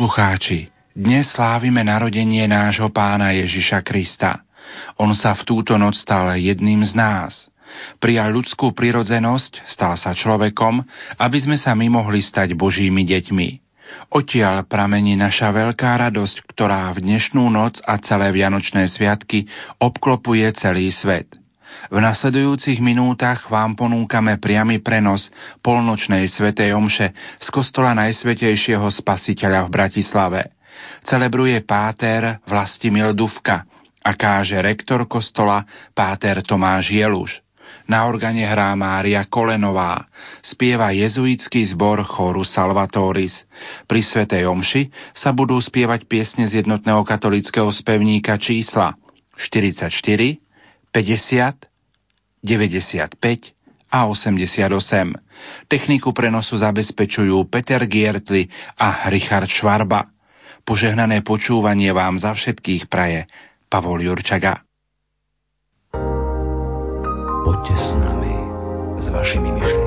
Poslucháči, dnes slávime narodenie nášho pána Ježiša Krista. On sa v túto noc stal jedným z nás. Prijal ľudskú prirodzenosť, stal sa človekom, aby sme sa my mohli stať Božími deťmi. Odtiaľ pramení naša veľká radosť, ktorá v dnešnú noc a celé Vianočné sviatky obklopuje celý svet. V nasledujúcich minútach vám ponúkame priamy prenos polnočnej svetej omše z kostola Najsvetejšieho Spasiteľa v Bratislave. Celebruje páter Vlastimil Duvka a káže rektor kostola páter Tomáš Jeluš. Na organe hrá Mária Kolenová, spieva jezuitský zbor chóru Salvatoris. Pri Svetej Omši sa budú spievať piesne z jednotného katolického spevníka čísla 44, 50, 95 a 88. Techniku prenosu zabezpečujú Peter Giertli a Richard Švarba. Požehnané počúvanie vám za všetkých praje Pavol Jurčaga. Poďte s nami, s vašimi myšlienkami.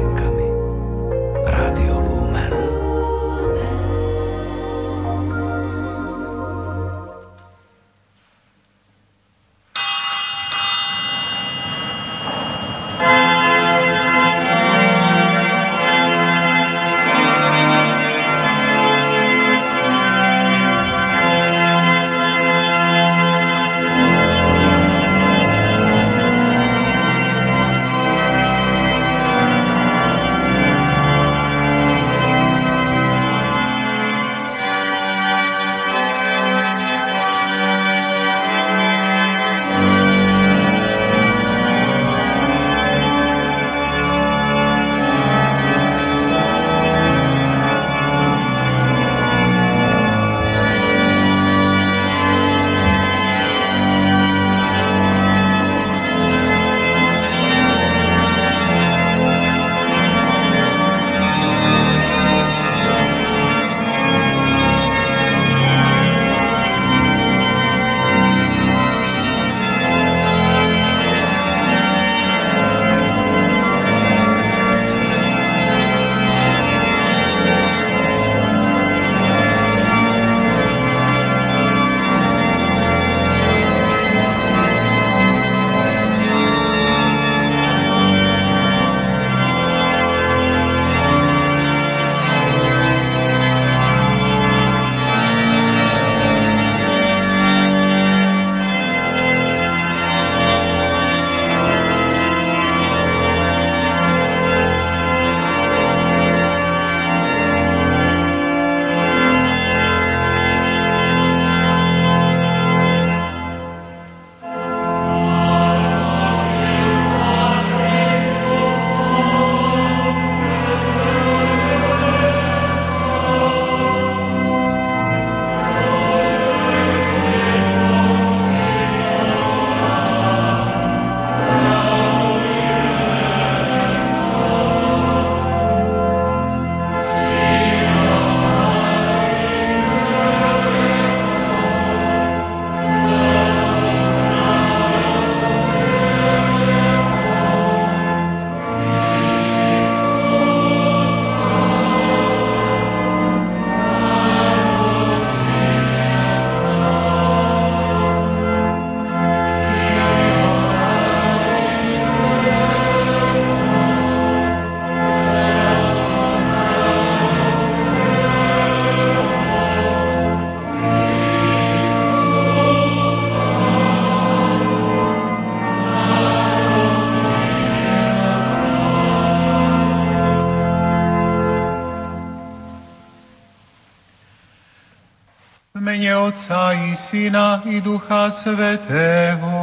Otca i Syna i Ducha Svetého.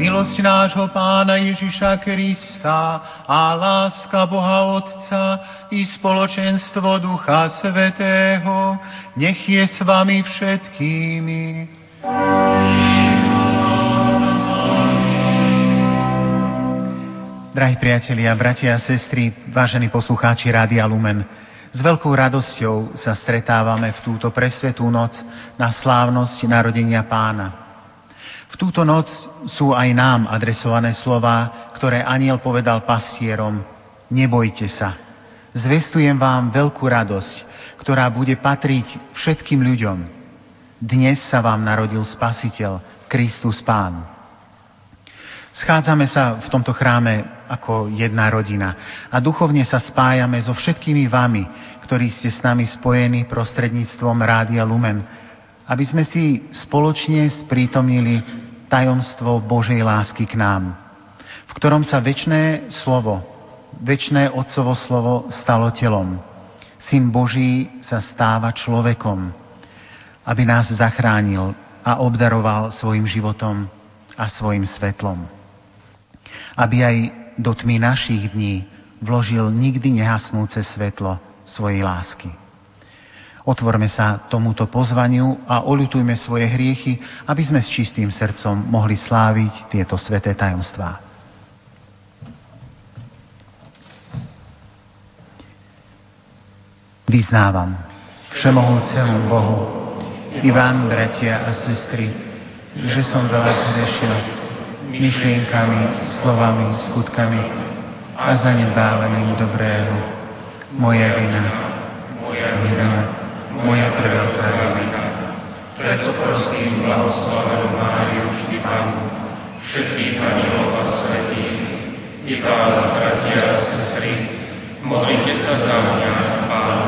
Milosť nášho Pána Ježiša Krista a láska Boha Otca i spoločenstvo Ducha Svetého nech je s vami všetkými. Drahí priatelia, bratia a sestry, vážení poslucháči Rádia Lumen, s veľkou radosťou sa stretávame v túto presvetú noc na slávnosť narodenia pána. V túto noc sú aj nám adresované slova, ktoré aniel povedal pastierom. Nebojte sa. Zvestujem vám veľkú radosť, ktorá bude patriť všetkým ľuďom. Dnes sa vám narodil Spasiteľ, Kristus Pán. Schádzame sa v tomto chráme ako jedna rodina a duchovne sa spájame so všetkými vami, ktorí ste s nami spojení prostredníctvom Rádia Lumen, aby sme si spoločne sprítomnili tajomstvo Božej lásky k nám, v ktorom sa väčné slovo, väčné Otcovo slovo stalo telom. Syn Boží sa stáva človekom, aby nás zachránil a obdaroval svojim životom a svojim svetlom aby aj do tmy našich dní vložil nikdy nehasnúce svetlo svojej lásky. Otvorme sa tomuto pozvaniu a oľutujme svoje hriechy, aby sme s čistým srdcom mohli sláviť tieto sveté tajomstvá. Vyznávam všemohúcemu Bohu i vám, bratia a sestry, že som veľa zhrešil myšlienkami, slovami, skutkami a zanedbávaním dobrého. Moja vina, moja vina, moja preveľká vina. Preto prosím blahoslavenú Máriu vždy Pánu, všetkých anielov a svetých, i vás, bratia a sestry, modlite sa za mňa, nášu.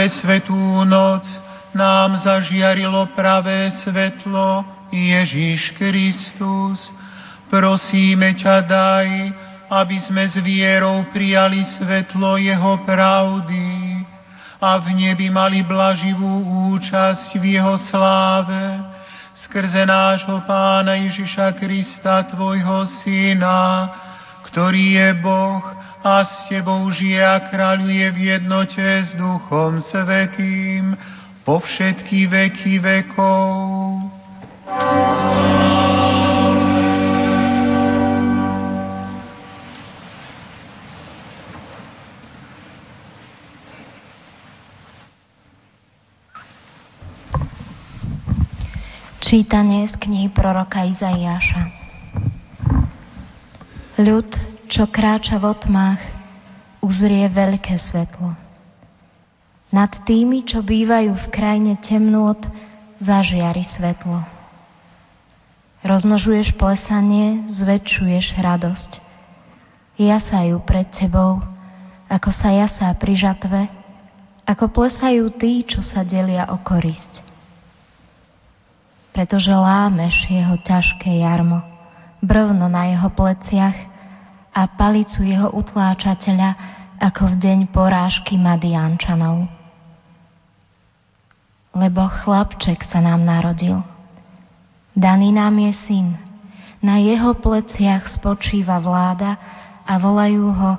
Túto presvetú noc nám zažiarilo pravé svetlo Ježíš Kristus. Prosíme ťa daj, aby sme s vierou prijali svetlo Jeho pravdy a v nebi mali blaživú účasť v Jeho sláve skrze nášho Pána Ježiša Krista, Tvojho Syna, ktorý je Boh a s Tebou žije a kráľuje v jednote s Duchom Svetým po všetky veky vekov. Čítanie z knihy proroka Izaiáša. Ľud, čo kráča v otmách, uzrie veľké svetlo. Nad tými, čo bývajú v krajine temnôt, zažiari svetlo. Rozmnožuješ plesanie, zväčšuješ radosť. Jasajú pred tebou, ako sa jasá pri žatve, ako plesajú tí, čo sa delia o korisť. Pretože lámeš jeho ťažké jarmo, brvno na jeho pleciach a palicu jeho utláčateľa ako v deň porážky Madiančanov. Lebo chlapček sa nám narodil. Daný nám je syn. Na jeho pleciach spočíva vláda a volajú ho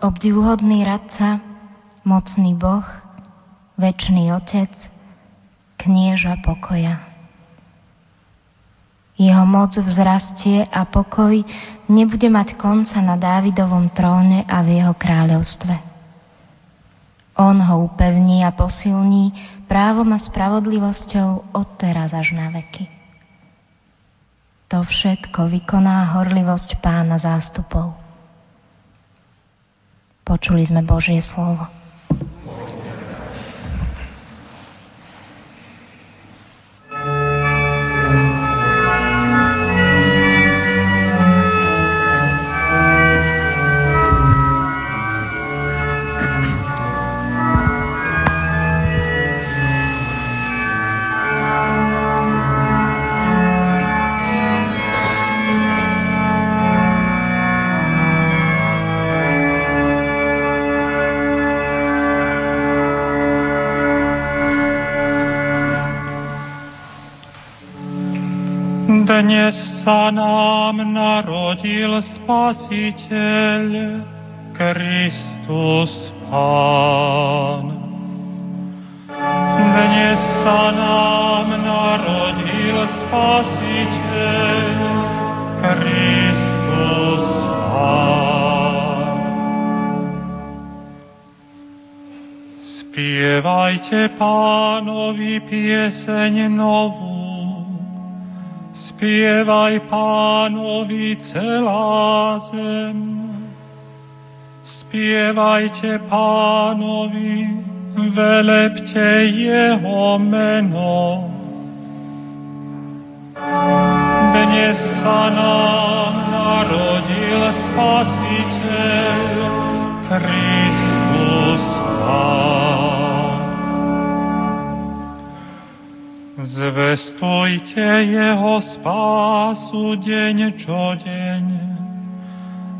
obdivuhodný radca, mocný Boh, väčší Otec, knieža pokoja. Jeho moc vzrastie a pokoj nebude mať konca na Dávidovom tróne a v jeho kráľovstve. On ho upevní a posilní právom a spravodlivosťou od teraz až na veky. To všetko vykoná horlivosť pána zástupov. Počuli sme Božie slovo. Dnes sa nám narodil Spasiteľ, Kristus Pán. Dnes sa nám narodil Spasiteľ, Kristus Pán. Spievajte pánovi pieseň novú, Spievaj pánovi celá zem. Spievajte pánovi, velepte jeho meno. Dnes sa nám narodil Spasiteľ, Kristus Zvestujte jeho spásu deň čo deň.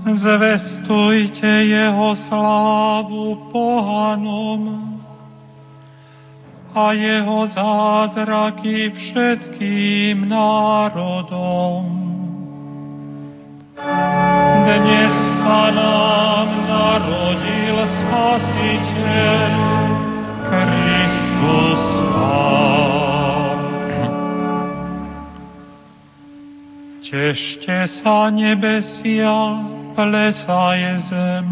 Zvestujte jeho slávu pohanom a jeho zázraky všetkým národom. Dnes sa nám narodil Spasiteľ, Kristus Tešte sa nebesia, je zem.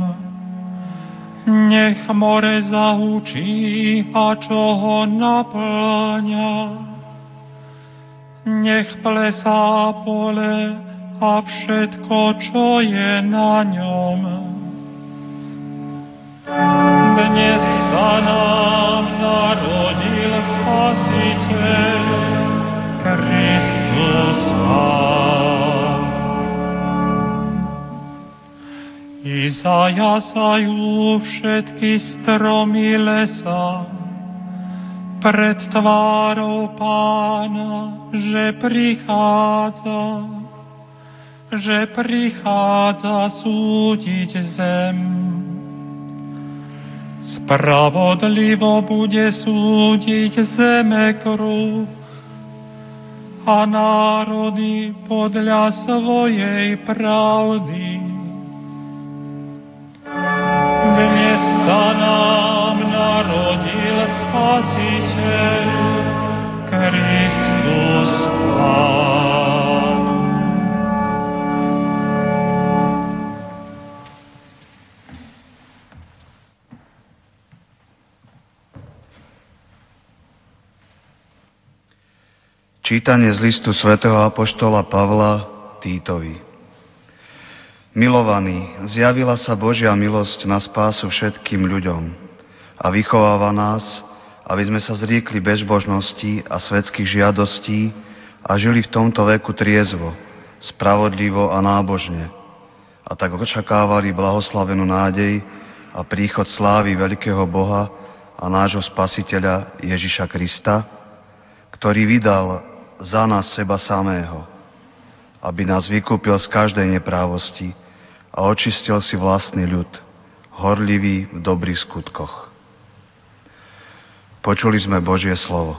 Nech more zahúčí a čo ho naplňa. Nech plesá pole a všetko, čo je na ňom. Dnes sa nám narodil Spasiteľ, i zajasajú všetky stromy lesa pred tvárou pána, že prichádza, že prichádza súdiť zem. Spravodlivo bude súdiť zeme kruh a národy podľa svojej pravdy. Sa nám narodil Spasiteľ Kristus Pán. Čítanie z listu svätého Apoštola Pavla Týtovi. Milovaní, zjavila sa Božia milosť na spásu všetkým ľuďom a vychováva nás, aby sme sa zriekli bezbožnosti a svetských žiadostí a žili v tomto veku triezvo, spravodlivo a nábožne. A tak očakávali blahoslavenú nádej a príchod slávy veľkého Boha a nášho Spasiteľa Ježiša Krista, ktorý vydal za nás seba samého, aby nás vykúpil z každej neprávosti a očistil si vlastný ľud, horlivý v dobrých skutkoch. Počuli sme Božie slovo.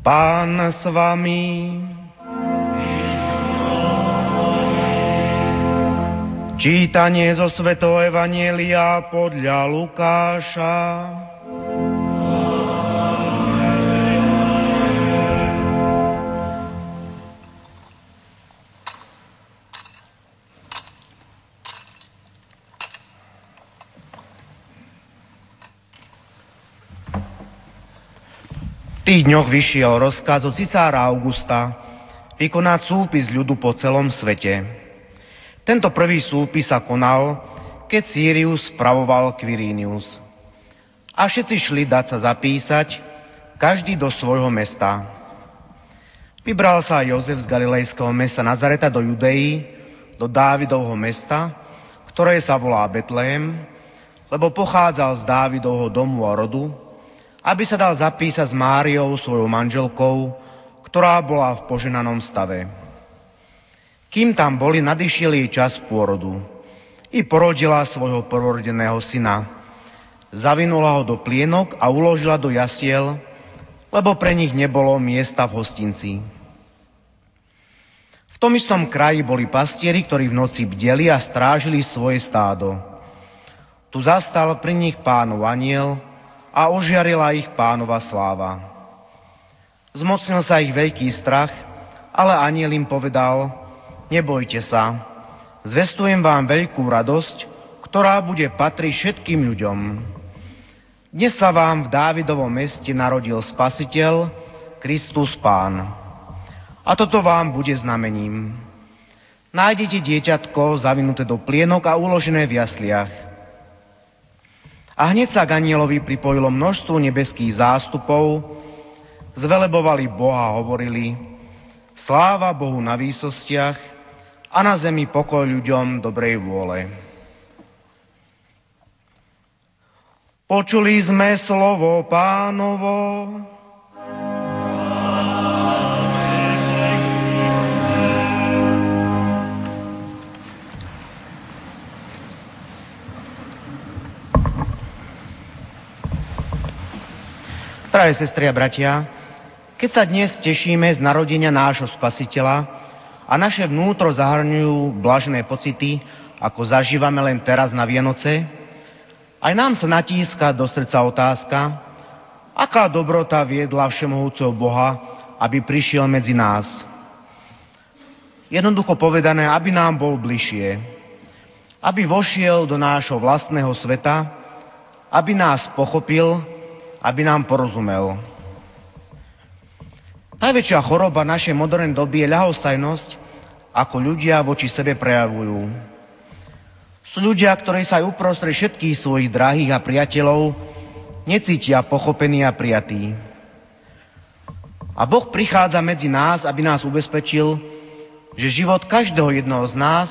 Pán s vami. Čítanie zo Svetého Evanielia podľa Lukáša. Dňoch vyšiel rozkaz od cisára Augusta vykonať súpis ľudu po celom svete. Tento prvý súpis sa konal, keď Sirius spravoval Quirinius. A všetci šli dať sa zapísať, každý do svojho mesta. Vybral sa Jozef z galilejského mesta Nazareta do Judei, do Dávidovho mesta, ktoré sa volá Betlehem, lebo pochádzal z Dávidovho domu a rodu, aby sa dal zapísať s Máriou, svojou manželkou, ktorá bola v poženanom stave. Kým tam boli, nadišiel jej čas pôrodu. I porodila svojho prvorodeného syna. Zavinula ho do plienok a uložila do jasiel, lebo pre nich nebolo miesta v hostinci. V tom istom kraji boli pastieri, ktorí v noci bdeli a strážili svoje stádo. Tu zastal pri nich pánov aniel a ožiarila ich pánova sláva. Zmocnil sa ich veľký strach, ale aniel im povedal, nebojte sa, zvestujem vám veľkú radosť, ktorá bude patriť všetkým ľuďom. Dnes sa vám v Dávidovom meste narodil Spasiteľ, Kristus Pán. A toto vám bude znamením. Nájdete dieťatko zavinuté do plienok a uložené v jasliach. A hneď sa k anielovi pripojilo množstvo nebeských zástupov, zvelebovali Boha a hovorili Sláva Bohu na výsostiach a na zemi pokoj ľuďom dobrej vôle. Počuli sme slovo pánovo. Drahé sestry a bratia, keď sa dnes tešíme z narodenia nášho spasiteľa a naše vnútro zahrňujú blažené pocity, ako zažívame len teraz na Vianoce, aj nám sa natíska do srdca otázka, aká dobrota viedla všemohúceho Boha, aby prišiel medzi nás. Jednoducho povedané, aby nám bol bližšie. Aby vošiel do nášho vlastného sveta, aby nás pochopil aby nám porozumel. Najväčšia choroba našej modernej doby je ľahostajnosť, ako ľudia voči sebe prejavujú. Sú ľudia, ktorí sa aj uprostred všetkých svojich drahých a priateľov necítia pochopení a prijatí. A Boh prichádza medzi nás, aby nás ubezpečil, že život každého jednoho z nás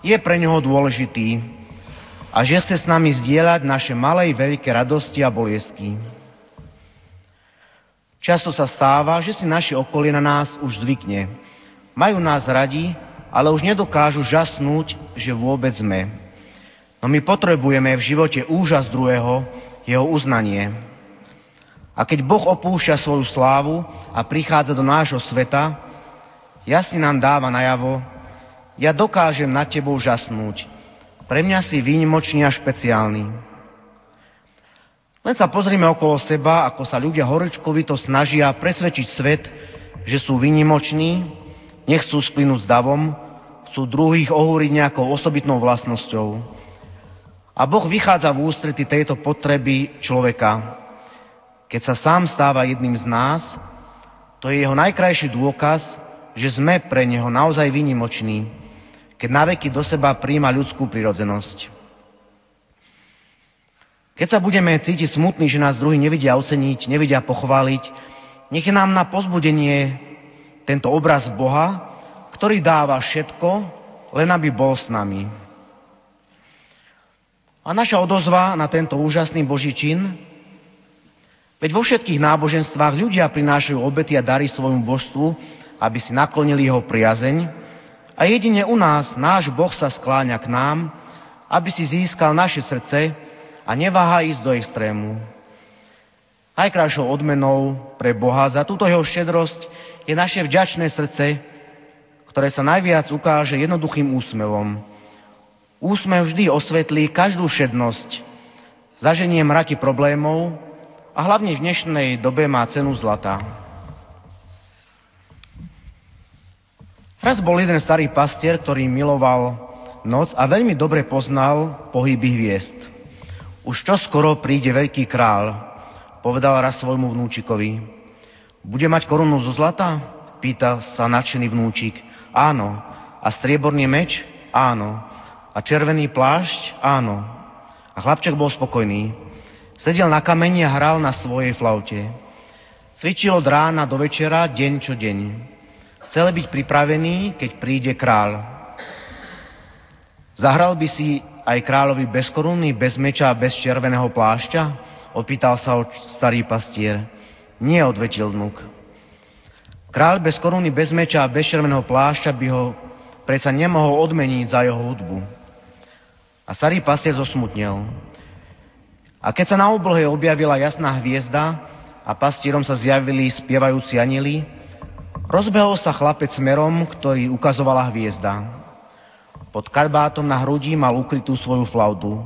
je pre neho dôležitý a že chce s nami zdieľať naše malé i veľké radosti a bolestky. Často sa stáva, že si naše okolie na nás už zvykne. Majú nás radi, ale už nedokážu žasnúť, že vôbec sme. No my potrebujeme v živote úžas druhého, jeho uznanie. A keď Boh opúšťa svoju slávu a prichádza do nášho sveta, jasne nám dáva najavo, ja dokážem nad tebou žasnúť, pre mňa si výnimočný a špeciálny. Len sa pozrime okolo seba, ako sa ľudia horečkovito snažia presvedčiť svet, že sú výnimoční, nechcú splynúť s davom, chcú druhých ohúriť nejakou osobitnou vlastnosťou. A Boh vychádza v ústrety tejto potreby človeka. Keď sa sám stáva jedným z nás, to je jeho najkrajší dôkaz, že sme pre neho naozaj výnimoční keď naveky do seba príjma ľudskú prirodzenosť. Keď sa budeme cítiť smutní, že nás druhí nevidia oceniť, nevidia pochváliť, nech je nám na pozbudenie tento obraz Boha, ktorý dáva všetko, len aby bol s nami. A naša odozva na tento úžasný Boží čin, veď vo všetkých náboženstvách ľudia prinášajú obety a dary svojmu božstvu, aby si naklonili jeho priazeň, a jedine u nás náš Boh sa skláňa k nám, aby si získal naše srdce a neváha ísť do extrému. Najkrajšou odmenou pre Boha za túto jeho štedrosť je naše vďačné srdce, ktoré sa najviac ukáže jednoduchým úsmevom. Úsmev vždy osvetlí každú šednosť, zaženie mraky problémov a hlavne v dnešnej dobe má cenu zlata. Raz bol jeden starý pastier, ktorý miloval noc a veľmi dobre poznal pohyby hviezd. Už čo skoro príde veľký král, povedal raz svojmu vnúčikovi. Bude mať korunu zo zlata? Pýta sa nadšený vnúčik. Áno. A strieborný meč? Áno. A červený plášť? Áno. A chlapček bol spokojný. Sedel na kameni a hral na svojej flaute. Cvičil od rána do večera, deň čo deň. Chcel byť pripravený, keď príde král. Zahral by si aj kráľovi bez koruny, bez meča a bez červeného plášťa? Opýtal sa ho starý pastier. Nie, odvetil vnúk. Kráľ bez koruny, bez meča a bez červeného plášťa by ho predsa nemohol odmeniť za jeho hudbu. A starý pastier zosmutnel. A keď sa na oblohe objavila jasná hviezda a pastierom sa zjavili spievajúci anieli, Rozbehol sa chlapec smerom, ktorý ukazovala hviezda. Pod kadbátom na hrudi mal ukrytú svoju flautu.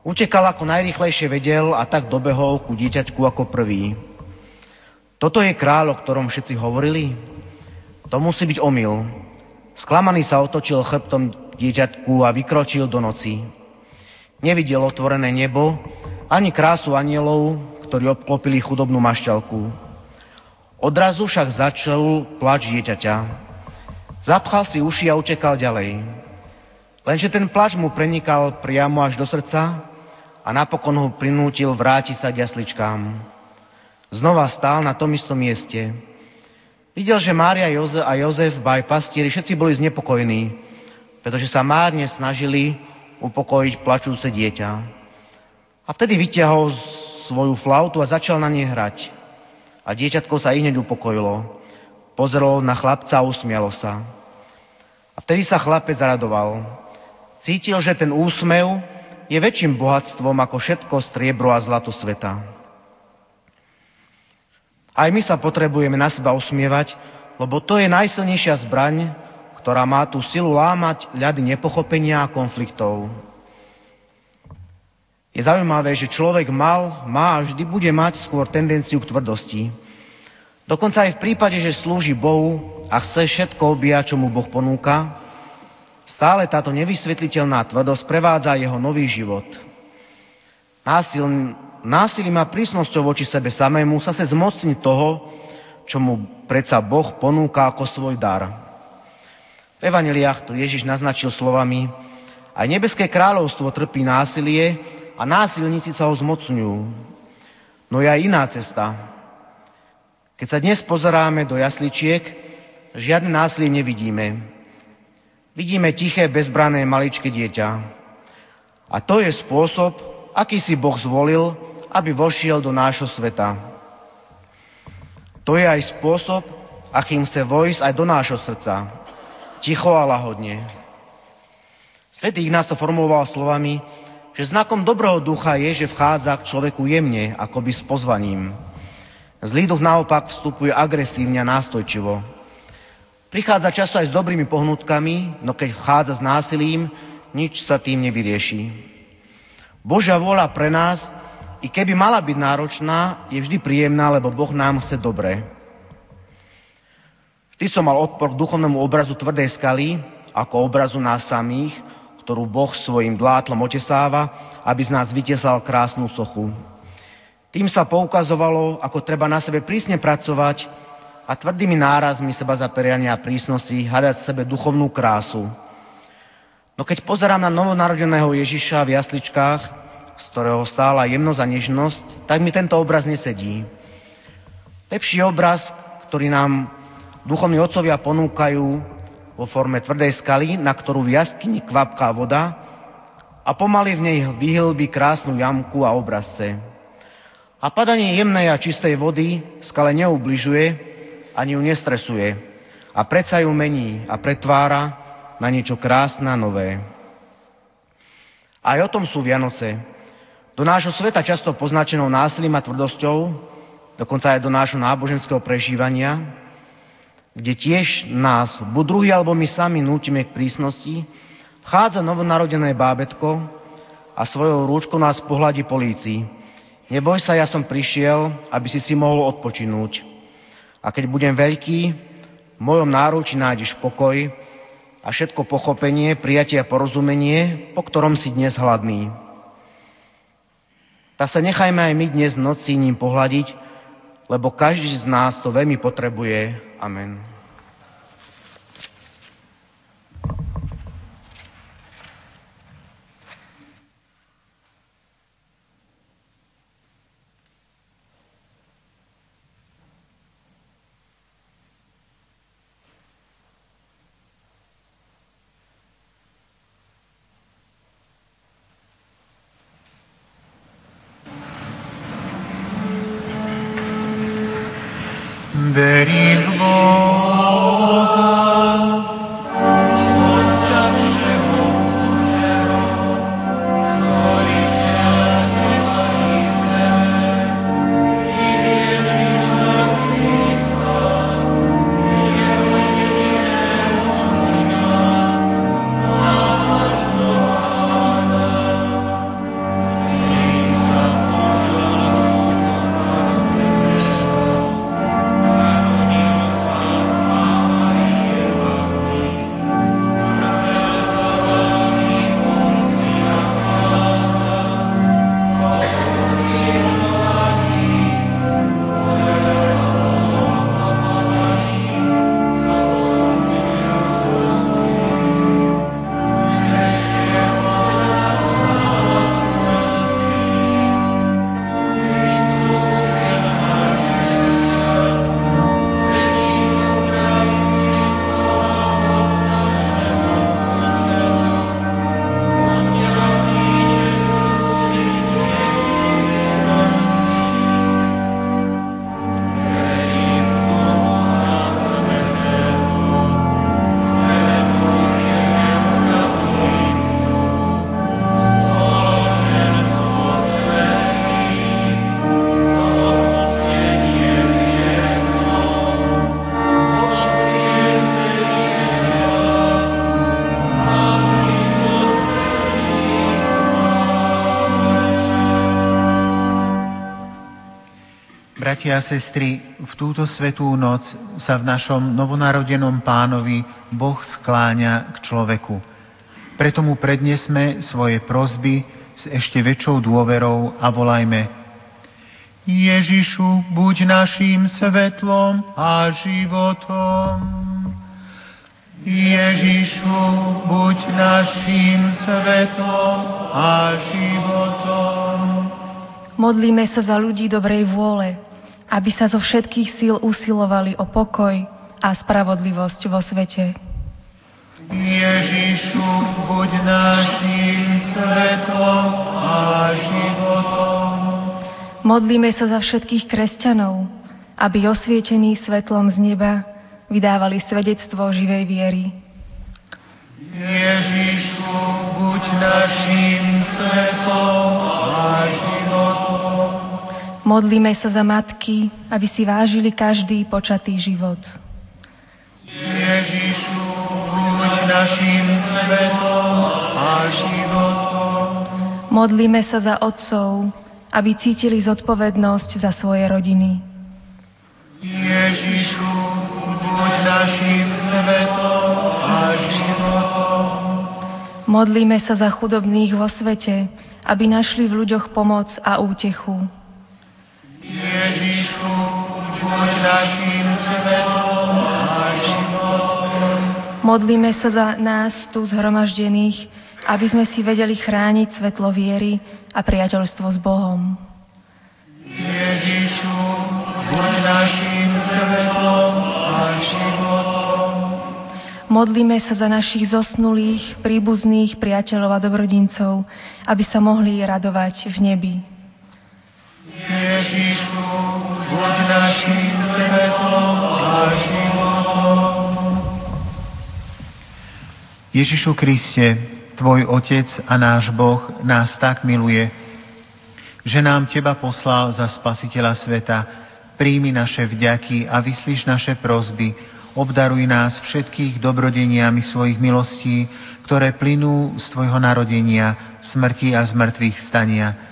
Utekal ako najrychlejšie vedel a tak dobehol ku dieťaťku ako prvý. Toto je kráľ, o ktorom všetci hovorili? To musí byť omyl. Sklamaný sa otočil chrbtom dieťatku a vykročil do noci. Nevidel otvorené nebo, ani krásu anielov, ktorí obklopili chudobnú mašťalku. Odrazu však začal plač dieťaťa. Zapchal si uši a utekal ďalej. Lenže ten plač mu prenikal priamo až do srdca a napokon ho prinútil vrátiť sa k jasličkám. Znova stál na tom istom mieste. Videl, že Mária Joze a Jozef, baj pastieri, všetci boli znepokojení, pretože sa márne snažili upokojiť plačúce dieťa. A vtedy vyťahol svoju flautu a začal na nej hrať. A dieťatko sa i upokojilo. Pozrelo na chlapca a usmialo sa. A vtedy sa chlapec zaradoval. Cítil, že ten úsmev je väčším bohatstvom ako všetko striebro a zlato sveta. Aj my sa potrebujeme na seba usmievať, lebo to je najsilnejšia zbraň, ktorá má tú silu lámať ľady nepochopenia a konfliktov. Je zaujímavé, že človek mal, má a vždy bude mať skôr tendenciu k tvrdosti. Dokonca aj v prípade, že slúži Bohu a chce všetko objať, čo mu Boh ponúka, stále táto nevysvetliteľná tvrdosť prevádza jeho nový život. Násil, násilím a prísnosťou voči sebe samému sa se zmocní toho, čo mu predsa Boh ponúka ako svoj dar. V evaneliách to Ježiš naznačil slovami, aj nebeské kráľovstvo trpí násilie a násilníci sa ho zmocňujú. No je aj iná cesta. Keď sa dnes pozeráme do jasličiek, žiadne násilie nevidíme. Vidíme tiché, bezbrané maličké dieťa. A to je spôsob, aký si Boh zvolil, aby vošiel do nášho sveta. To je aj spôsob, akým chce vojsť aj do nášho srdca. Ticho a lahodne. Svetý Ignác to formuloval slovami, že znakom dobrého ducha je, že vchádza k človeku jemne, akoby s pozvaním. Zlý duch naopak vstupuje agresívne a nástojčivo. Prichádza často aj s dobrými pohnutkami, no keď vchádza s násilím, nič sa tým nevyrieši. Božia vôľa pre nás, i keby mala byť náročná, je vždy príjemná, lebo Boh nám chce dobre. Vždy som mal odpor k duchovnému obrazu tvrdej skaly, ako obrazu nás samých, ktorú Boh svojim dlátlom otesáva, aby z nás vytesal krásnu sochu. Tým sa poukazovalo, ako treba na sebe prísne pracovať a tvrdými nárazmi seba zaperiania a prísnosti hľadať sebe duchovnú krásu. No keď pozerám na novonarodeného Ježiša v jasličkách, z ktorého stála jemnosť a nežnosť, tak mi tento obraz nesedí. Lepší obraz, ktorý nám duchovní otcovia ponúkajú, vo forme tvrdej skaly, na ktorú v jaskyni kvapká voda a pomaly v nej vyhlbí krásnu jamku a obrazce. A padanie jemnej a čistej vody skale neubližuje ani ju nestresuje a predsa ju mení a pretvára na niečo krásne a nové. Aj o tom sú Vianoce. Do nášho sveta často poznačenou násilím a tvrdosťou, dokonca aj do nášho náboženského prežívania, kde tiež nás, buď druhý alebo my sami nútime k prísnosti, vchádza novonarodené bábetko a svojou rúčkou nás pohľadí polícii. Neboj sa, ja som prišiel, aby si si mohol odpočinúť. A keď budem veľký, v mojom náruči nájdeš pokoj a všetko pochopenie, prijatie a porozumenie, po ktorom si dnes hladný. Tak sa nechajme aj my dnes noci ním pohľadiť, lebo každý z nás to veľmi potrebuje Amen. Bratia a sestry, v túto svetú noc sa v našom novonarodenom pánovi Boh skláňa k človeku. Preto mu prednesme svoje prozby s ešte väčšou dôverou a volajme Ježišu, buď naším svetlom a životom. Ježišu, buď naším svetlom a životom. Modlíme sa za ľudí dobrej vôle, aby sa zo všetkých síl usilovali o pokoj a spravodlivosť vo svete. Ježišu, buď našim svetlom a životom. Modlíme sa za všetkých kresťanov, aby osvietení svetlom z neba vydávali svedectvo živej viery. Ježišu, buď našim svetlom a životom. Modlíme sa za matky, aby si vážili každý počatý život. Ježišu, buď našim svetlom a životom. Modlíme sa za otcov, aby cítili zodpovednosť za svoje rodiny. Ježišu, buď našim svetom a životom. Modlíme sa za chudobných vo svete, aby našli v ľuďoch pomoc a útechu. Ježišu, buď našim svetom a životom. Modlíme sa za nás tu zhromaždených, aby sme si vedeli chrániť svetlo viery a priateľstvo s Bohom. Ježišu, buď našim svetlom a životom. Modlíme sa za našich zosnulých, príbuzných, priateľov a dobrodincov, aby sa mohli radovať v nebi. Ježišu, buď našim svetlom a životom. Ježišu Kriste, Tvoj Otec a náš Boh nás tak miluje, že nám Teba poslal za Spasiteľa sveta, príjmi naše vďaky a vyslíš naše prozby, obdaruj nás všetkých dobrodeniami svojich milostí, ktoré plynú z Tvojho narodenia, smrti a zmrtvých stania,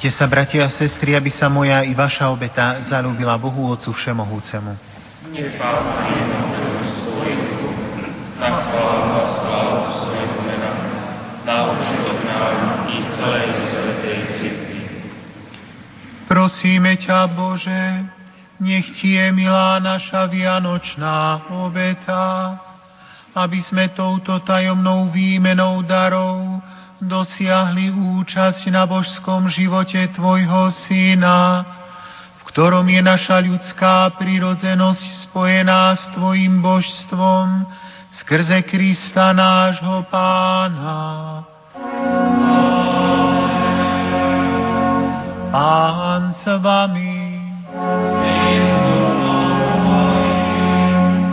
Modlite sa, bratia a sestry, aby sa moja i vaša obeta zalúbila Bohu Otcu Všemohúcemu. Nech Pán mena, na užitok nám i. Prosíme ťa, Bože, nech Ti je milá naša vianočná obeta, aby sme touto tajomnou výmenou darov dosiahli účasť na božskom živote Tvojho Syna, v ktorom je naša ľudská prirodzenosť spojená s Tvojim božstvom skrze Krista nášho Pána. Pán s vami.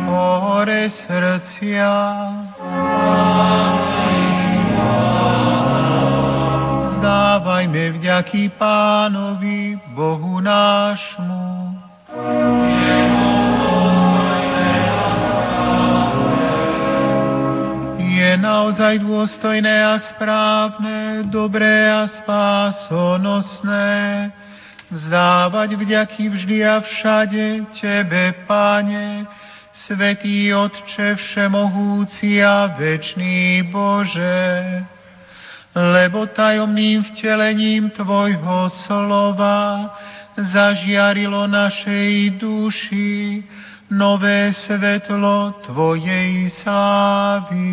Hore srdcia. Vzdávajme vďaky Pánovi, Bohu nášmu. Je naozaj dôstojné a správne, dobré a spásonosné, vzdávať vďaky vždy a všade Tebe, Pane, Svetý Otče Všemohúci a Večný Bože lebo tajomným vtelením Tvojho slova zažiarilo našej duši nové svetlo Tvojej slávy.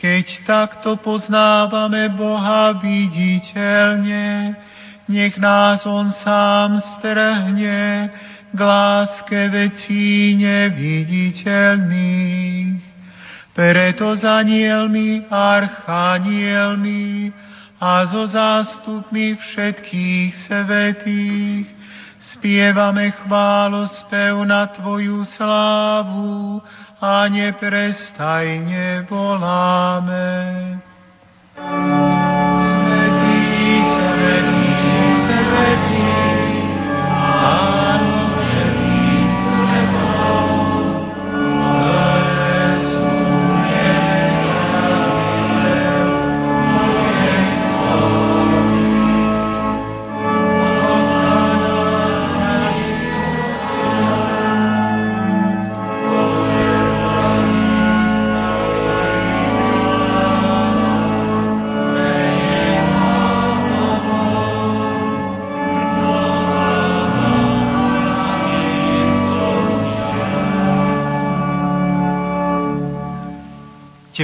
Keď takto poznávame Boha viditeľne, nech nás On sám strhne k láske vecí neviditeľných preto s anielmi, archanielmi a so zástupmi všetkých svetých spievame chválospev na Tvoju slávu a neprestajne voláme.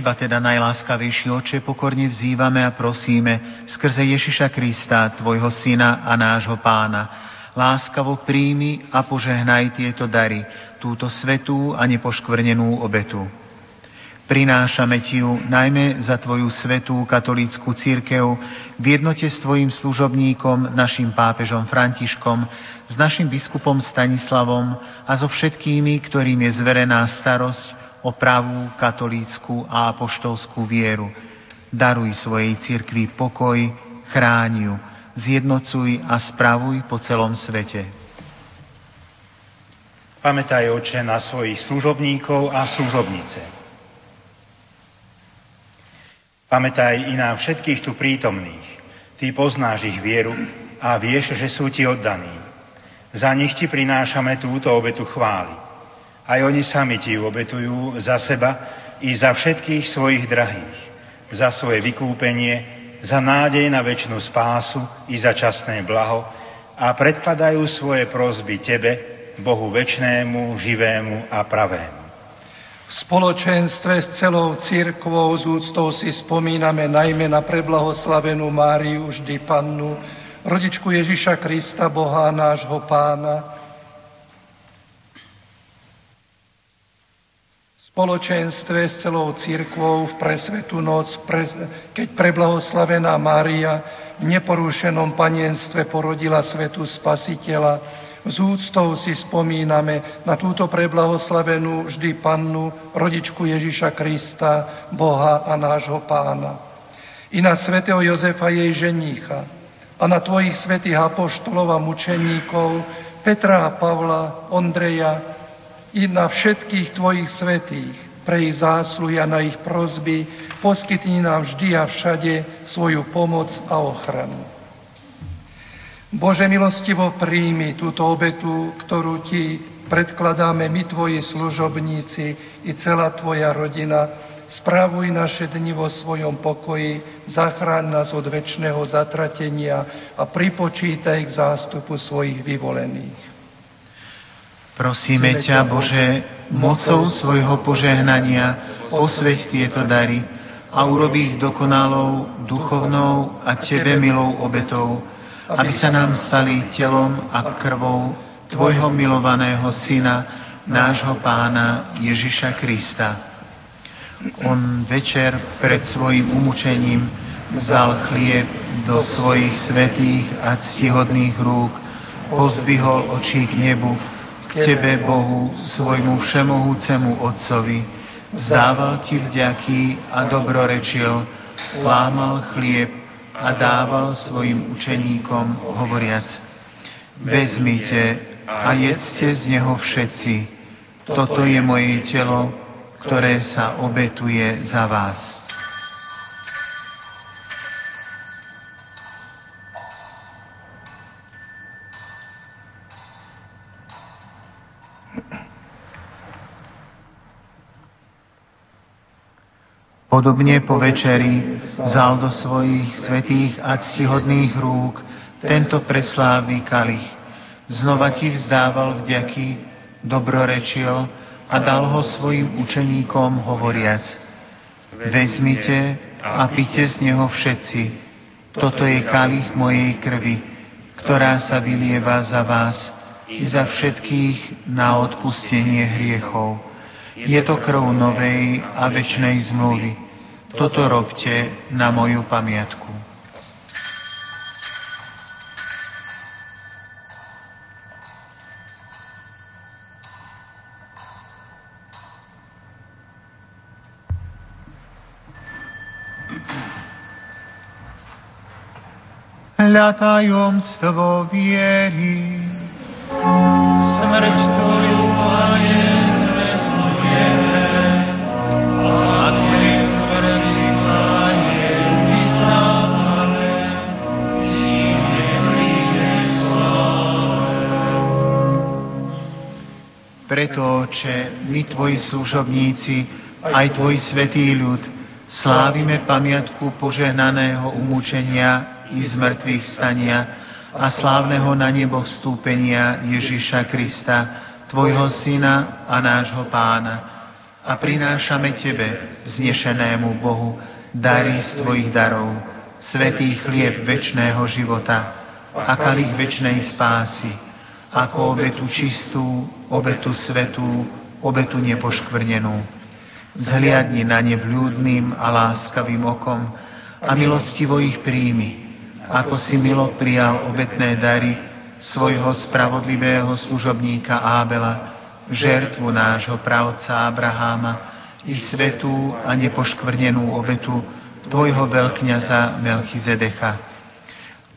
Teba teda, najláskavejší oče, pokorne vzývame a prosíme skrze Ježiša Krista, Tvojho Syna a nášho Pána. Láskavo príjmi a požehnaj tieto dary, túto svetú a nepoškvrnenú obetu. Prinášame Ti ju najmä za Tvoju svetú katolícku církev v jednote s Tvojim služobníkom, našim pápežom Františkom, s našim biskupom Stanislavom a so všetkými, ktorým je zverená starosť o pravú katolícku a apoštolskú vieru. Daruj svojej cirkvi pokoj, chráň zjednocuj a spravuj po celom svete. Pamätaj, oče, na svojich služobníkov a služobnice. Pamätaj i na všetkých tu prítomných. Ty poznáš ich vieru a vieš, že sú ti oddaní. Za nich ti prinášame túto obetu chvály. Aj oni sami ti obetujú za seba i za všetkých svojich drahých, za svoje vykúpenie, za nádej na väčšinu spásu i za časné blaho a predkladajú svoje prozby Tebe, Bohu väčnému, živému a pravému. V spoločenstve s celou církvou z úctou si spomíname najmä na preblahoslavenú Máriu vždy Pannu, rodičku Ježiša Krista, Boha nášho Pána, spoločenstve s celou církvou v presvetú noc, keď preblahoslavená Mária v neporušenom panenstve porodila svetu spasiteľa, s úctou si spomíname na túto preblahoslavenú vždy pannu, rodičku Ježiša Krista, Boha a nášho pána. I na svetého Jozefa jej ženícha a na tvojich svetých apoštolov a mučeníkov, Petra a Pavla, Ondreja, i na všetkých Tvojich svetých, pre ich zásluhy a na ich prozby, poskytni nám vždy a všade svoju pomoc a ochranu. Bože milostivo príjmi túto obetu, ktorú Ti predkladáme my, Tvoji služobníci i celá Tvoja rodina, Spravuj naše dni vo svojom pokoji, zachráň nás od väčšného zatratenia a pripočítaj k zástupu svojich vyvolených. Prosíme ťa, Bože, mocou svojho požehnania osveť tieto dary a urob ich dokonalou, duchovnou a Tebe milou obetou, aby sa nám stali telom a krvou Tvojho milovaného Syna, nášho Pána Ježiša Krista. On večer pred svojim umúčením vzal chlieb do svojich svetých a ctihodných rúk, pozdvihol očí k nebu, Tebe, Bohu, svojmu všemohúcemu Otcovi, vzdával Ti vďaky a dobrorečil, lámal chlieb a dával svojim učeníkom, hovoriac, vezmite a jedzte z neho všetci, toto je moje telo, ktoré sa obetuje za vás. Podobne po večeri vzal do svojich svetých a ctihodných rúk tento preslávny kalich. Znova ti vzdával vďaky, dobrorečil a dal ho svojim učeníkom hovoriac, vezmite a pite z neho všetci, toto je kalich mojej krvi, ktorá sa vylieva za vás i za všetkých na odpustenie hriechov. Je to krv novej a večnej zmluvy. Toto robte na moju pamiatku. hľa tajomstvo viery. Smrť Tvoju, Preto, Oče, my Tvoji služobníci, aj Tvoj svetý ľud, slávime pamiatku požehnaného umúčenia i z mŕtvych stania a slávneho na nebo vstúpenia Ježiša Krista, Tvojho Syna a nášho Pána. A prinášame Tebe, vznešenému Bohu, dary z Tvojich darov, svetý chlieb väčšného života a kalich väčšnej spásy, ako obetu čistú, obetu svetú, obetu nepoškvrnenú. Zhliadni na ne vľúdnym a láskavým okom a milostivo ich príjmi, ako si milo prijal obetné dary svojho spravodlivého služobníka Ábela, žertvu nášho pravca Abraháma i svetú a nepoškvrnenú obetu Tvojho veľkňaza Melchizedecha.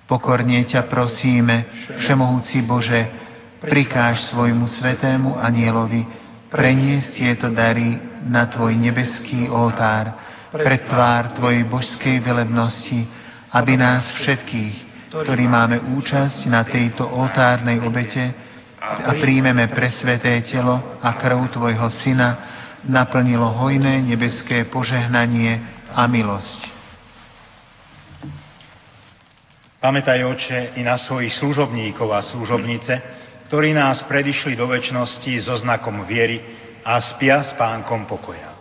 Pokorne ťa prosíme, Všemohúci Bože, prikáž svojmu svetému anielovi preniesť tieto dary na Tvoj nebeský oltár, pred tvár Tvojej božskej velebnosti, aby nás všetkých, ktorí máme účasť na tejto oltárnej obete a príjmeme pre sveté telo a krv Tvojho Syna, naplnilo hojné nebeské požehnanie a milosť. Pamätaj, Oče, i na svojich služobníkov a služobnice, ktorí nás predišli do väčšnosti so znakom viery a spia s pánkom pokoja.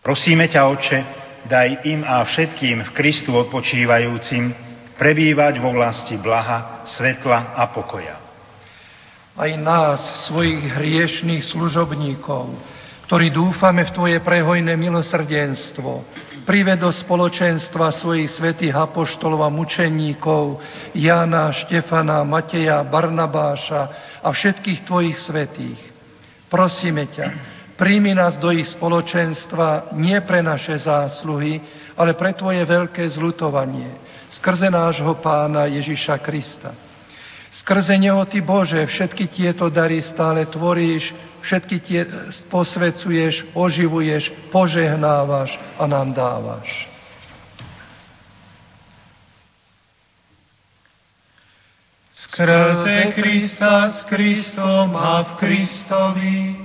Prosíme ťa, Oče, daj im a všetkým v Kristu odpočívajúcim prebývať vo vlasti blaha, svetla a pokoja. Aj nás, svojich hriešných služobníkov, ktorí dúfame v Tvoje prehojné milosrdenstvo, prived do spoločenstva svojich svetých apoštolov a mučeníkov Jana, Štefana, Mateja, Barnabáša a všetkých Tvojich svetých. Prosíme ťa, Príjmi nás do ich spoločenstva nie pre naše zásluhy, ale pre Tvoje veľké zlutovanie, skrze nášho Pána Ježiša Krista. Skrze Neho Ty, Bože, všetky tieto dary stále tvoríš všetky tie posvecuješ, oživuješ, požehnávaš a nám dávaš. Skrze Krista s Kristom a v Kristovi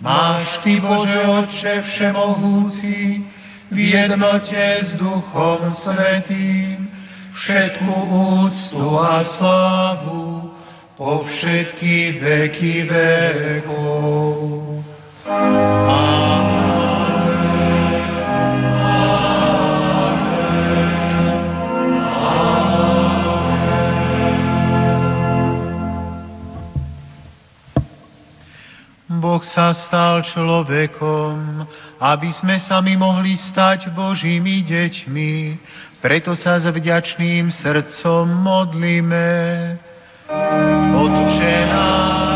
máš Ty, Bože Otče Všemohúci, v jednote s Duchom Svetým, všetku úctu a slávu po všetky veky vekov. Boh sa stal človekom, aby sme sami mohli stať Božími deťmi. Preto sa s vďačným srdcom modlíme. Otče náš,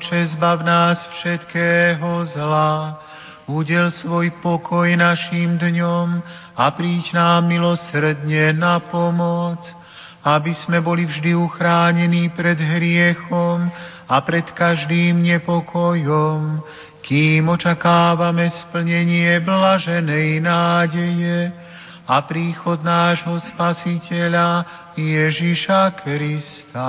Oče, zbav nás všetkého zla, udel svoj pokoj našim dňom a príď nám milosrdne na pomoc, aby sme boli vždy uchránení pred hriechom a pred každým nepokojom, kým očakávame splnenie blaženej nádeje a príchod nášho Spasiteľa Ježiša Krista.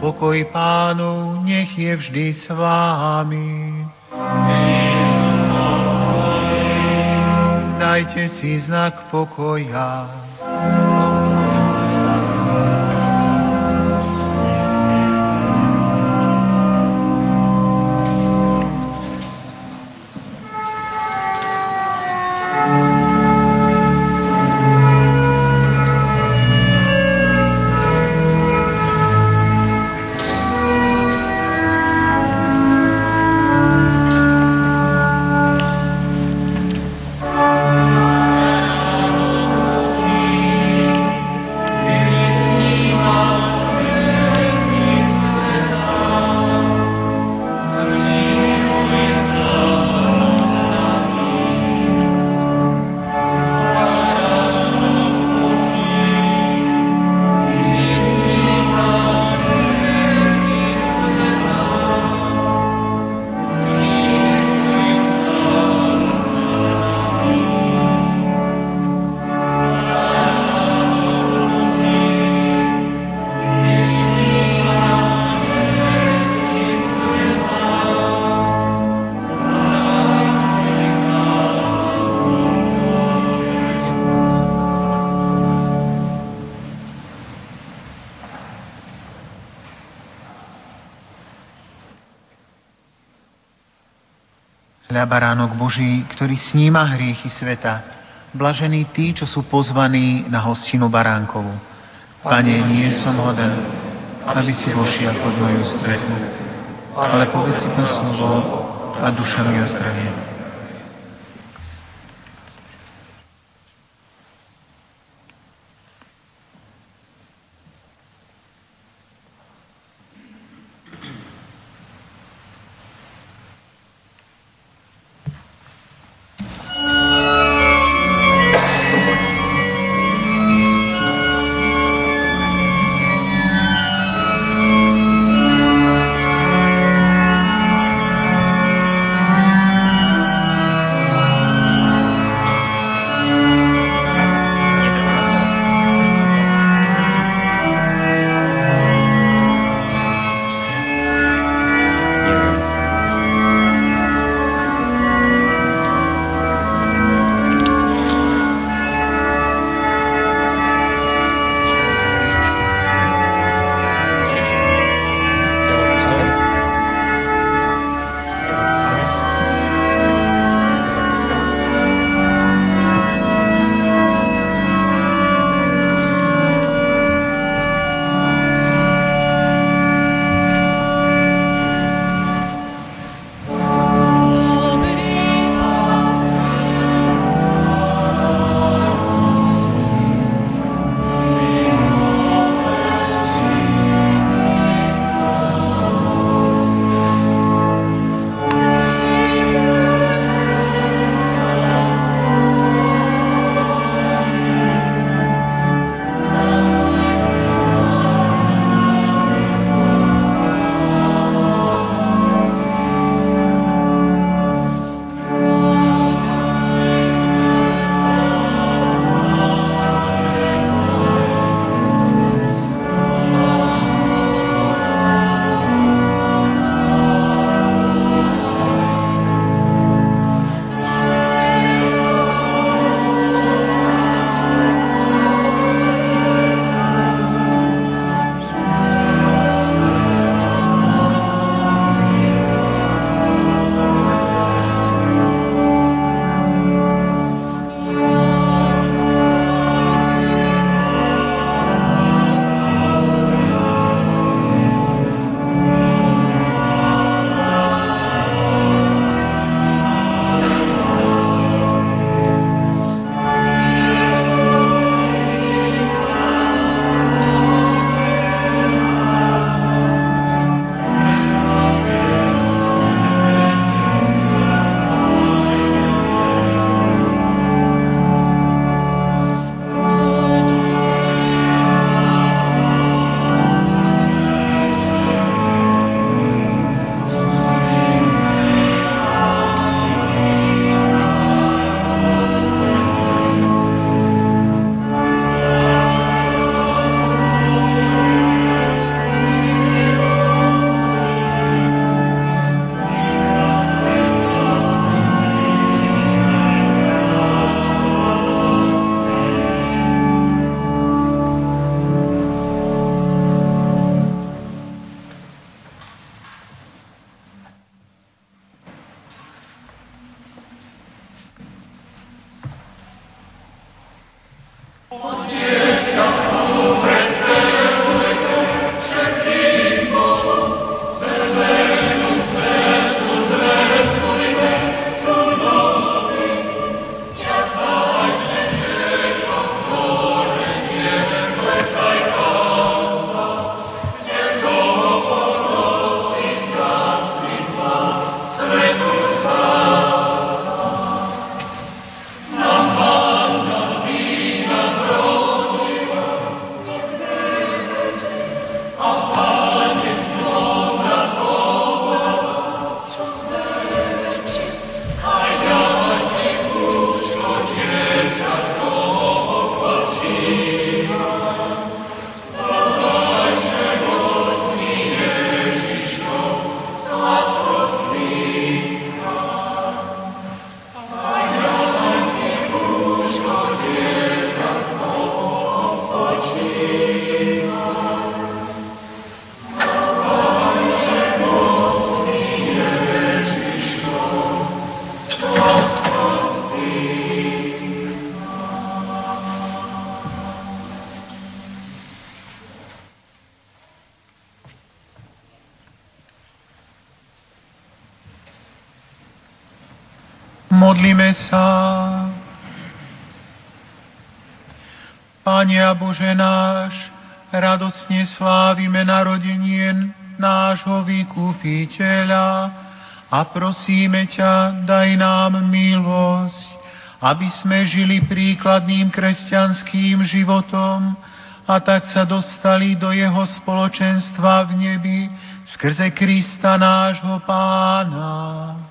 Pokoj pánov nech je vždy s vámi. Dajte si znak pokoja. Hľa baránok Boží, ktorý sníma hriechy sveta. Blažení tí, čo sú pozvaní na hostinu baránkovú. Pane, nie som hoden, aby si vošiel pod moju strechu, ale povedz si to slovo a dušami o zdravie. Pane Bože náš, radosne slávime narodenie nášho vykupiteľa a prosíme ťa, daj nám milosť, aby sme žili príkladným kresťanským životom a tak sa dostali do jeho spoločenstva v nebi skrze Krista nášho pána.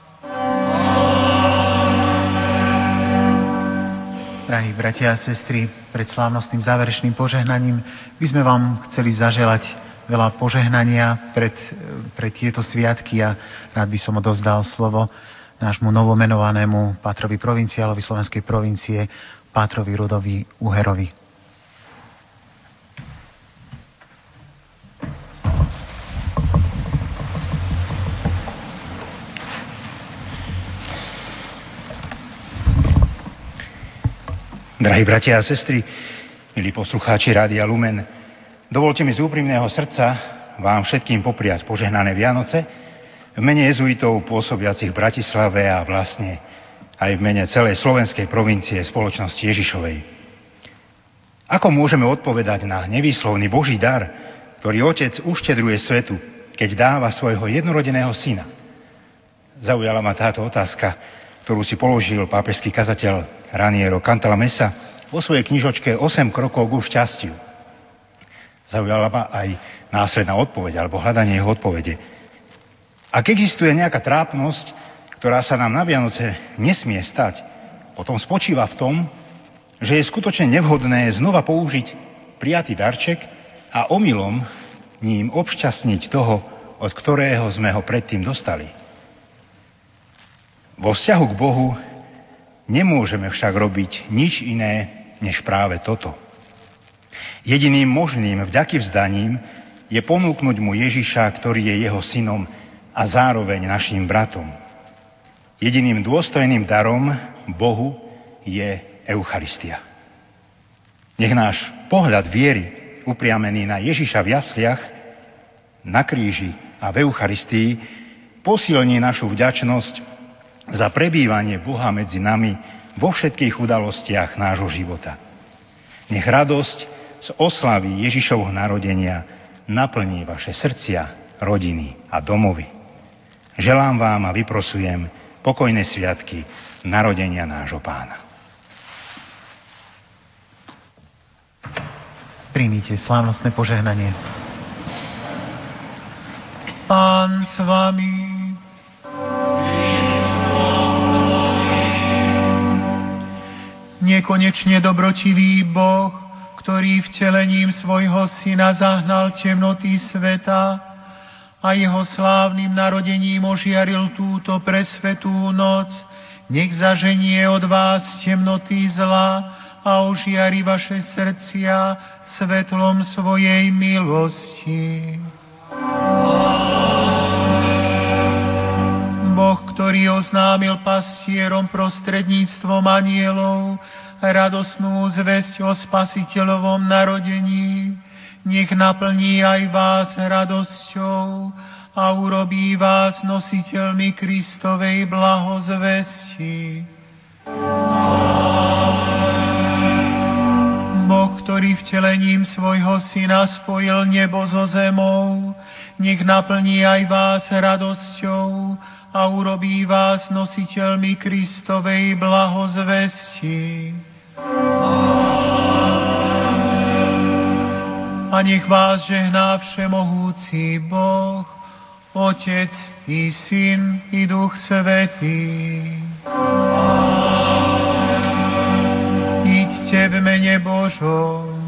Drahí bratia a sestry, pred slávnostným záverečným požehnaním by sme vám chceli zaželať veľa požehnania pred, pred tieto sviatky a rád by som odovzdal slovo nášmu novomenovanému patrovi provinciálovi Slovenskej provincie, pátrovi Rudovi Uherovi. Drahí bratia a sestry, milí poslucháči Rádia Lumen, dovolte mi z úprimného srdca vám všetkým popriať požehnané Vianoce v mene jezuitov pôsobiacich v Bratislave a vlastne aj v mene celej slovenskej provincie spoločnosti Ježišovej. Ako môžeme odpovedať na nevýslovný Boží dar, ktorý Otec uštedruje svetu, keď dáva svojho jednorodeného syna? Zaujala ma táto otázka, ktorú si položil pápežský kazateľ Raniero Cantalamessa vo svojej knižočke 8 krokov ku šťastiu. Zaujala ma aj následná odpoveď, alebo hľadanie jeho odpovede. Ak existuje nejaká trápnosť, ktorá sa nám na Vianoce nesmie stať, potom spočíva v tom, že je skutočne nevhodné znova použiť prijatý darček a omylom ním obšťastniť toho, od ktorého sme ho predtým dostali. Vo vzťahu k Bohu Nemôžeme však robiť nič iné, než práve toto. Jediným možným vďaky vzdaním je ponúknuť mu Ježiša, ktorý je jeho synom a zároveň našim bratom. Jediným dôstojným darom Bohu je Eucharistia. Nech náš pohľad viery upriamený na Ježiša v jasliach, na kríži a v Eucharistii posilní našu vďačnosť za prebývanie Boha medzi nami vo všetkých udalostiach nášho života. Nech radosť z oslavy Ježišovho narodenia naplní vaše srdcia, rodiny a domovy. Želám vám a vyprosujem pokojné sviatky narodenia nášho pána. Príjmite slávnostné požehnanie. Pán s vami nekonečne dobrotivý Boh, ktorý vtelením svojho syna zahnal temnoty sveta a jeho slávnym narodením ožiaril túto presvetú noc, nech zaženie od vás temnoty zla a ožiari vaše srdcia svetlom svojej milosti. Boh, ktorý oznámil pastierom prostredníctvom anielov radosnú zväzť o spasiteľovom narodení, nech naplní aj vás radosťou a urobí vás nositeľmi Kristovej blahozvesti. Boh, ktorý vtelením svojho syna spojil nebo so zemou, nech naplní aj vás radosťou a urobí vás nositeľmi Kristovej blahozvesti. A nech vás žehná všemohúci Boh, Otec i Syn i Duch Svetý. Iďte v mene Božom.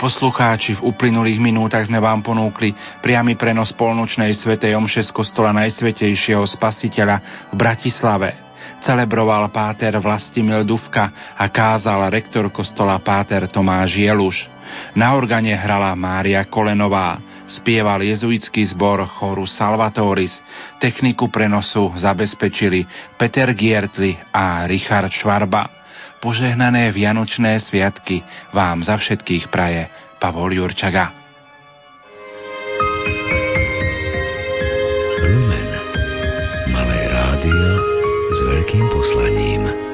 Poslucháči, v uplynulých minútach sme vám ponúkli priamy prenos polnočnej svetej omše z kostola Najsvetejšieho spasiteľa v Bratislave. Celebroval páter Vlastimil Duvka a kázal rektor kostola páter Tomáš Jeluš. Na organe hrala Mária Kolenová, spieval jezuitský zbor choru Salvatoris, techniku prenosu zabezpečili Peter Giertli a Richard Švarba. Požehnané Vianočné sviatky vám za všetkých praje Pavol Jurčaga. Lumen. Malé rádio s veľkým poslaním.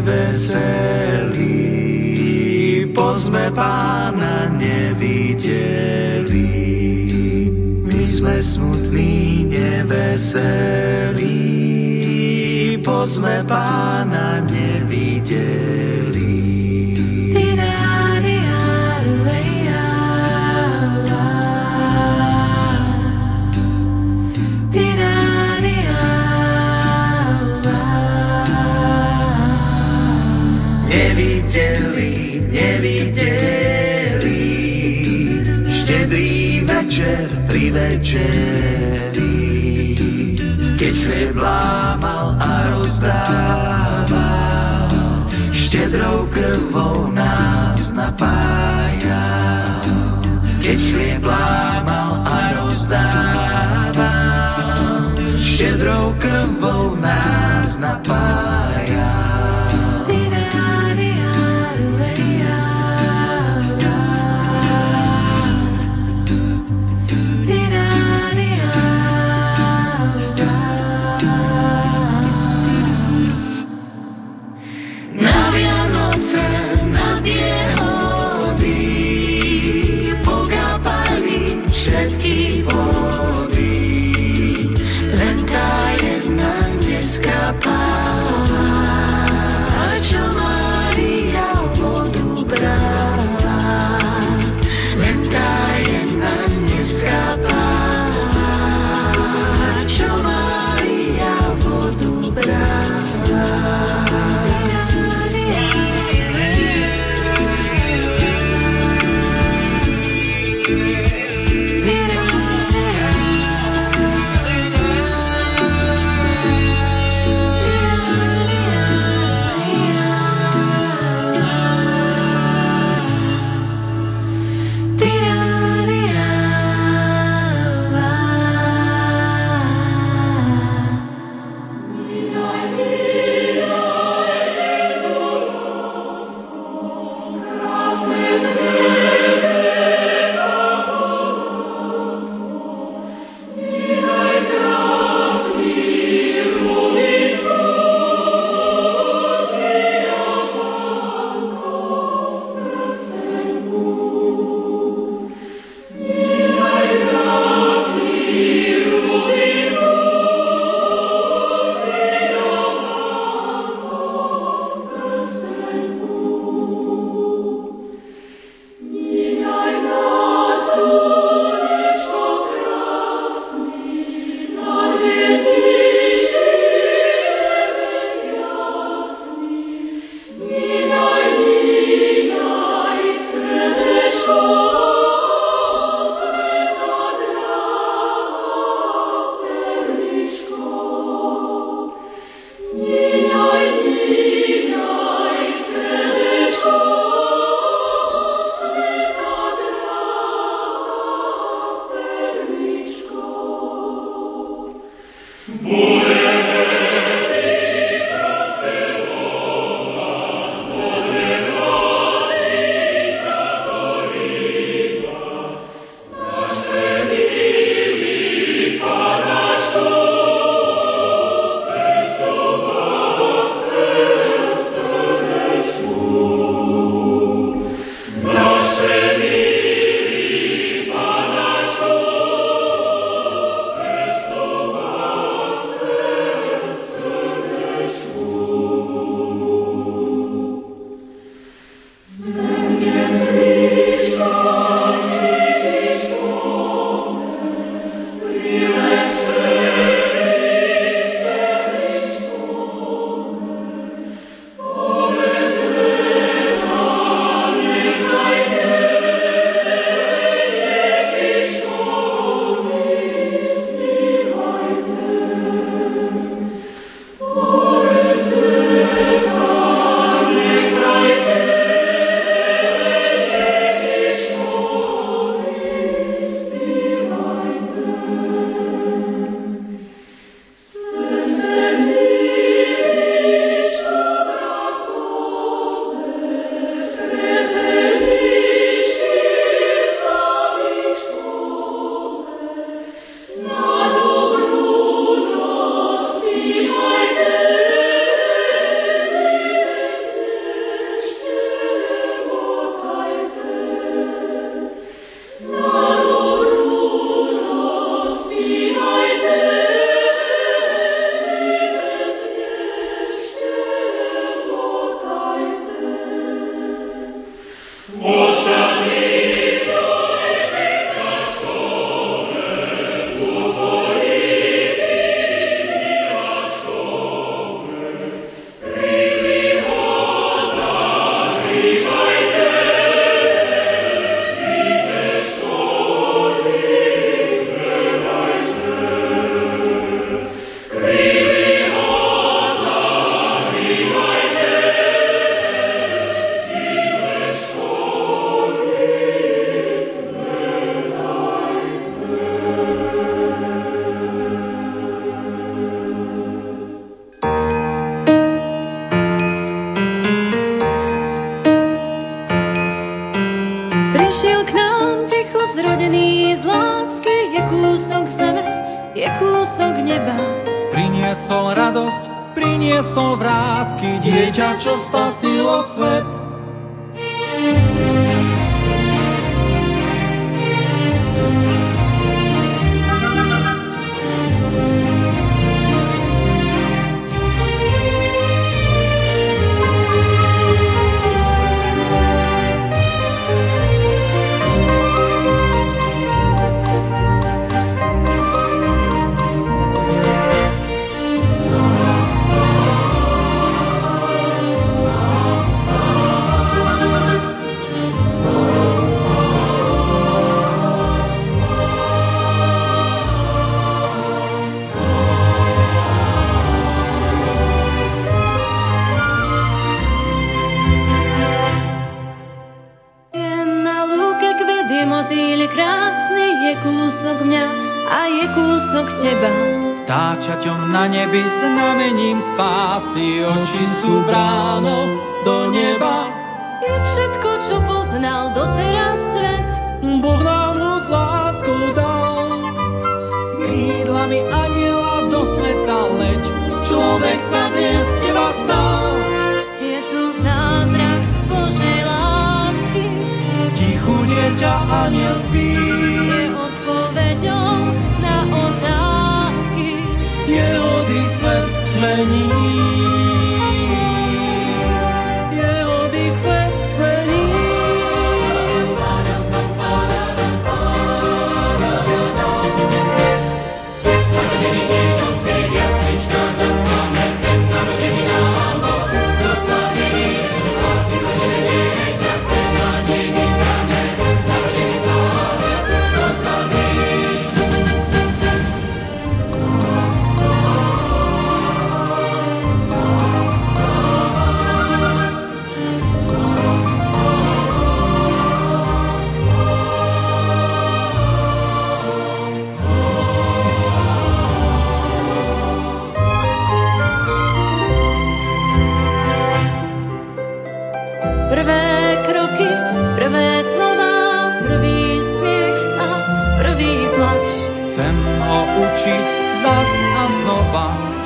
veselí, pozme pána nevideli. My sme smutní, neveselí, pozme pána nevideli. Večeri, keď chlieb lámal a rozdával, štedrou krvou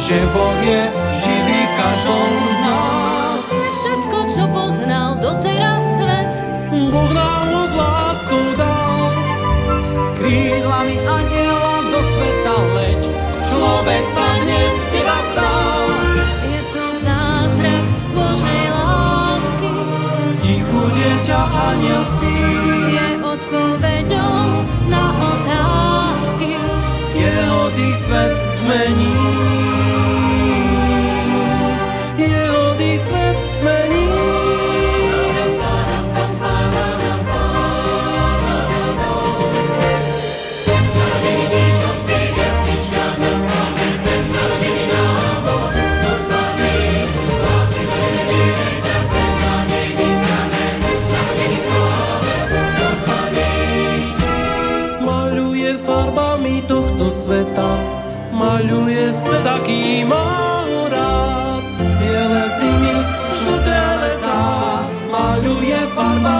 znova, barba.